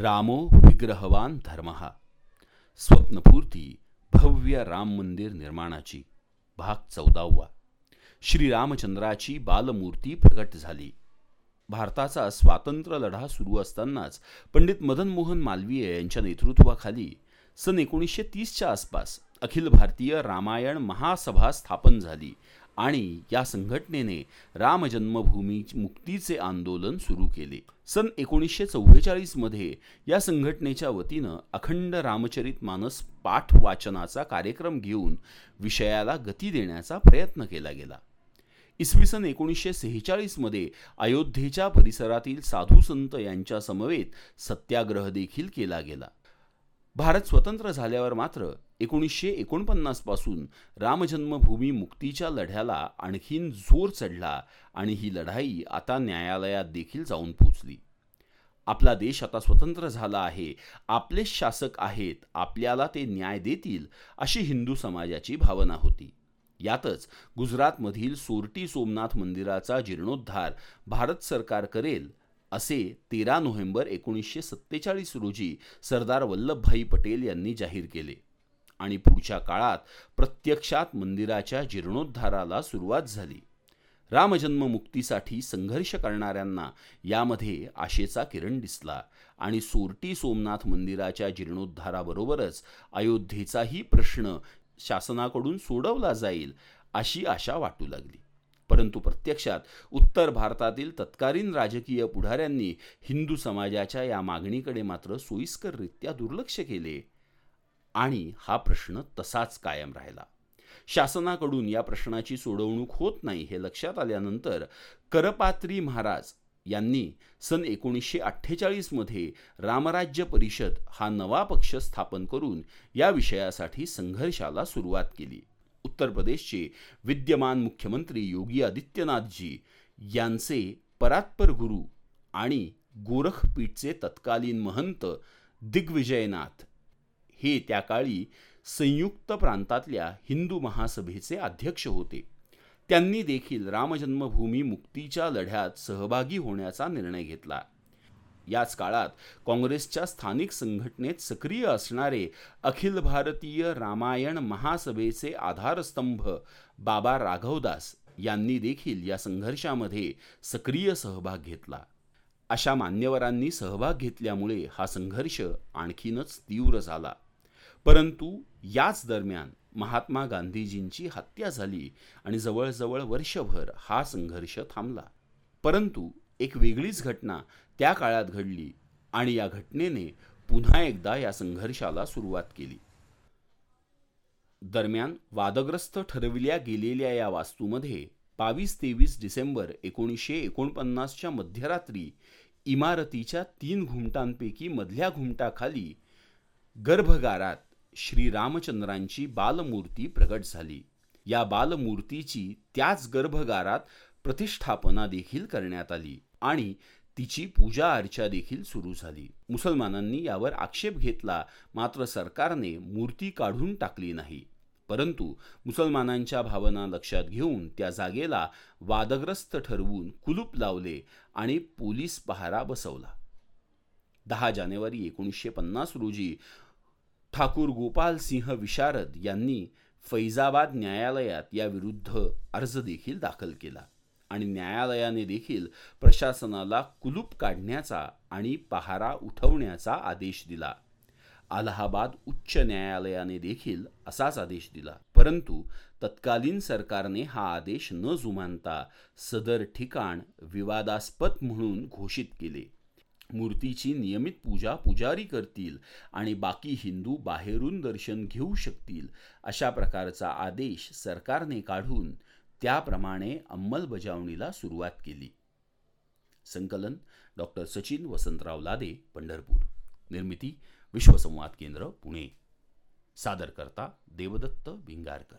रामो विग्रहवान धर्म। स्वप्नपूर्ती भव्य राम मंदिर निर्माणाची भाग चौदावा। श्रीरामचंद्राची बालमूर्ती प्रकट झाली। भारताचा स्वातंत्र्य लढा सुरू असतानाच पंडित मदन मोहन मालवीय यांच्या नेतृत्वाखाली सन एकोणीसशे तीसच्या आसपास अखिल भारतीय रामायण महासभा स्थापन झाली आणि या संघटनेने राम जन्मभूमी मुक्तीचे आंदोलन सुरू केले. सन एकोणीसशे चव्वेचाळीसमध्ये या संघटनेच्या वतीनं अखंड रामचरित मानस पाठ वाचनाचा कार्यक्रम घेऊन विषयाला गती देण्याचा प्रयत्न केला गेला. इसवी सन एकोणीसशे सेहेचाळीसमध्ये अयोध्येच्या परिसरातील साधू संत यांच्या समवेत सत्याग्रह देखील केला गेला. भारत स्वतंत्र झाल्यावर मात्र एकोणीसशे एकोणपन्नासपासून रामजन्मभूमी मुक्तीच्या लढ्याला आणखीन जोर चढला आणि ही लढाई आता न्यायालयात देखील जाऊन पोचली. आपला देश आता स्वतंत्र झाला आहे आपले शासक आहेत आपल्याला ते न्याय देतील अशी हिंदू समाजाची भावना होती. यातच गुजरातमधील सोरटी सोमनाथ मंदिराचा जीर्णोद्धार भारत सरकार करेल असे तेरा नोव्हेंबर एकोणीसशे सत्तेचाळीस रोजी सरदार वल्लभभाई पटेल यांनी जाहीर केले. आणि पुढच्या काळात प्रत्यक्षात मंदिराच्या जीर्णोद्धाराला सुरुवात झाली. रामजन्ममुक्तीसाठी संघर्ष करणाऱ्यांना यामध्ये आशेचा किरण दिसला आणि सोरटी सोमनाथ मंदिराच्या जीर्णोद्धाराबरोबरच अयोध्येचाही प्रश्न शासनाकडून सोडवला जाईल अशी आशा वाटू लागली. परंतु प्रत्यक्षात उत्तर भारतातील तत्कालीन राजकीय पुढाऱ्यांनी हिंदू समाजाच्या या मागणीकडे मात्र सोयीस्कररित्या दुर्लक्ष केले. आणि हा प्रश्न तसाच कायम राहिला. शासनाकडून या प्रश्नाची सोडवणूक होत नाही हे लक्षात आल्यानंतर करपात्री महाराज यांनी सन एकोणीसशे अठ्ठेचाळीसमध्ये रामराज्य परिषद हा नवा पक्ष स्थापन करून या विषयासाठी संघर्षाला सुरुवात केली. उत्तर प्रदेशचे विद्यमान मुख्यमंत्री योगी आदित्यनाथजी यांचे परात्पर गुरु आणि गोरखपीठचे तत्कालीन महंत दिग्विजयनाथ हे त्या काळी संयुक्त प्रांतातल्या हिंदू महासभेचे अध्यक्ष होते. त्यांनी देखील रामजन्मभूमी मुक्तीच्या लढ्यात सहभागी होण्याचा निर्णय घेतला. याच काळात काँग्रेसच्या स्थानिक संघटनेत सक्रिय असणारे अखिल भारतीय रामायण महासभेचे आधारस्तंभ बाबा राघवदास यांनी देखील या संघर्षामध्ये सक्रिय सहभाग घेतला. अशा मान्यवरांनी सहभाग घेतल्यामुळे हा संघर्ष आणखीनच तीव्र झाला. परंतु याच दरम्यान महात्मा गांधीजींची हत्या झाली आणि जवळजवळ वर्षभर हा संघर्ष थांबला. परंतु एक वेगळीच घटना त्या काळात घडली आणि या घटनेने पुन्हा एकदा या संघर्षाला सुरुवात केली. दरम्यान वादग्रस्त ठरविल्या गेलेल्या या वास्तूमध्ये बावीस तेवीस डिसेंबर एकोणीसशे एकोणपन्नासच्या मध्यरात्री इमारतीच्या तीन घुमटांपैकी मधल्या घुमटाखाली गर्भगारात श्रीरामचंद्रांची बालमूर्ती प्रगट झाली. या बालमूर्तीची त्याच गर्भगारात प्रतिष्ठापना देखील करण्यात आली. आणि तिची पूजा अर्चा देखील सुरू झाली. मुसलमानांनी यावर आक्षेप घेतला मात्र सरकारने मूर्ती काढून टाकली नाही. परंतु मुसलमानांच्या भावना लक्षात घेऊन त्या जागेला वादग्रस्त ठरवून कुलूप लावले आणि पोलीस पहारा बसवला. दहा जानेवारी एकोणीसशे पन्नास रोजी ठाकूर गोपाल सिंह विशारद यांनी फैजाबाद न्यायालयात याविरुद्ध अर्ज देखील दाखल केला. आणि न्यायालयाने देखील प्रशासनाला कुलूप काढण्याचा आणि पहारा उठवण्याचा आदेश दिला. अलाहाबाद उच्च न्यायालयाने देखील असाच आदेश दिला. परंतु तत्कालीन सरकारने हा आदेश न जुमानता सदर ठिकाण विवादास्पद म्हणून घोषित केले. मूर्तीची नियमित पूजा पुजारी करतील आणि बाकी हिंदू बाहेरून दर्शन घेऊ शकतील अशा प्रकारचा आदेश सरकारने काढून त्याप्रमाणे अंमलबजावणीला सुरुवात केली. संकलन डॉक्टर सचिन वसंतराव लादे पंढरपूर. निर्मिती विश्वसंवाद केंद्र पुणे. सादर करता देवदत्त भिंगारकर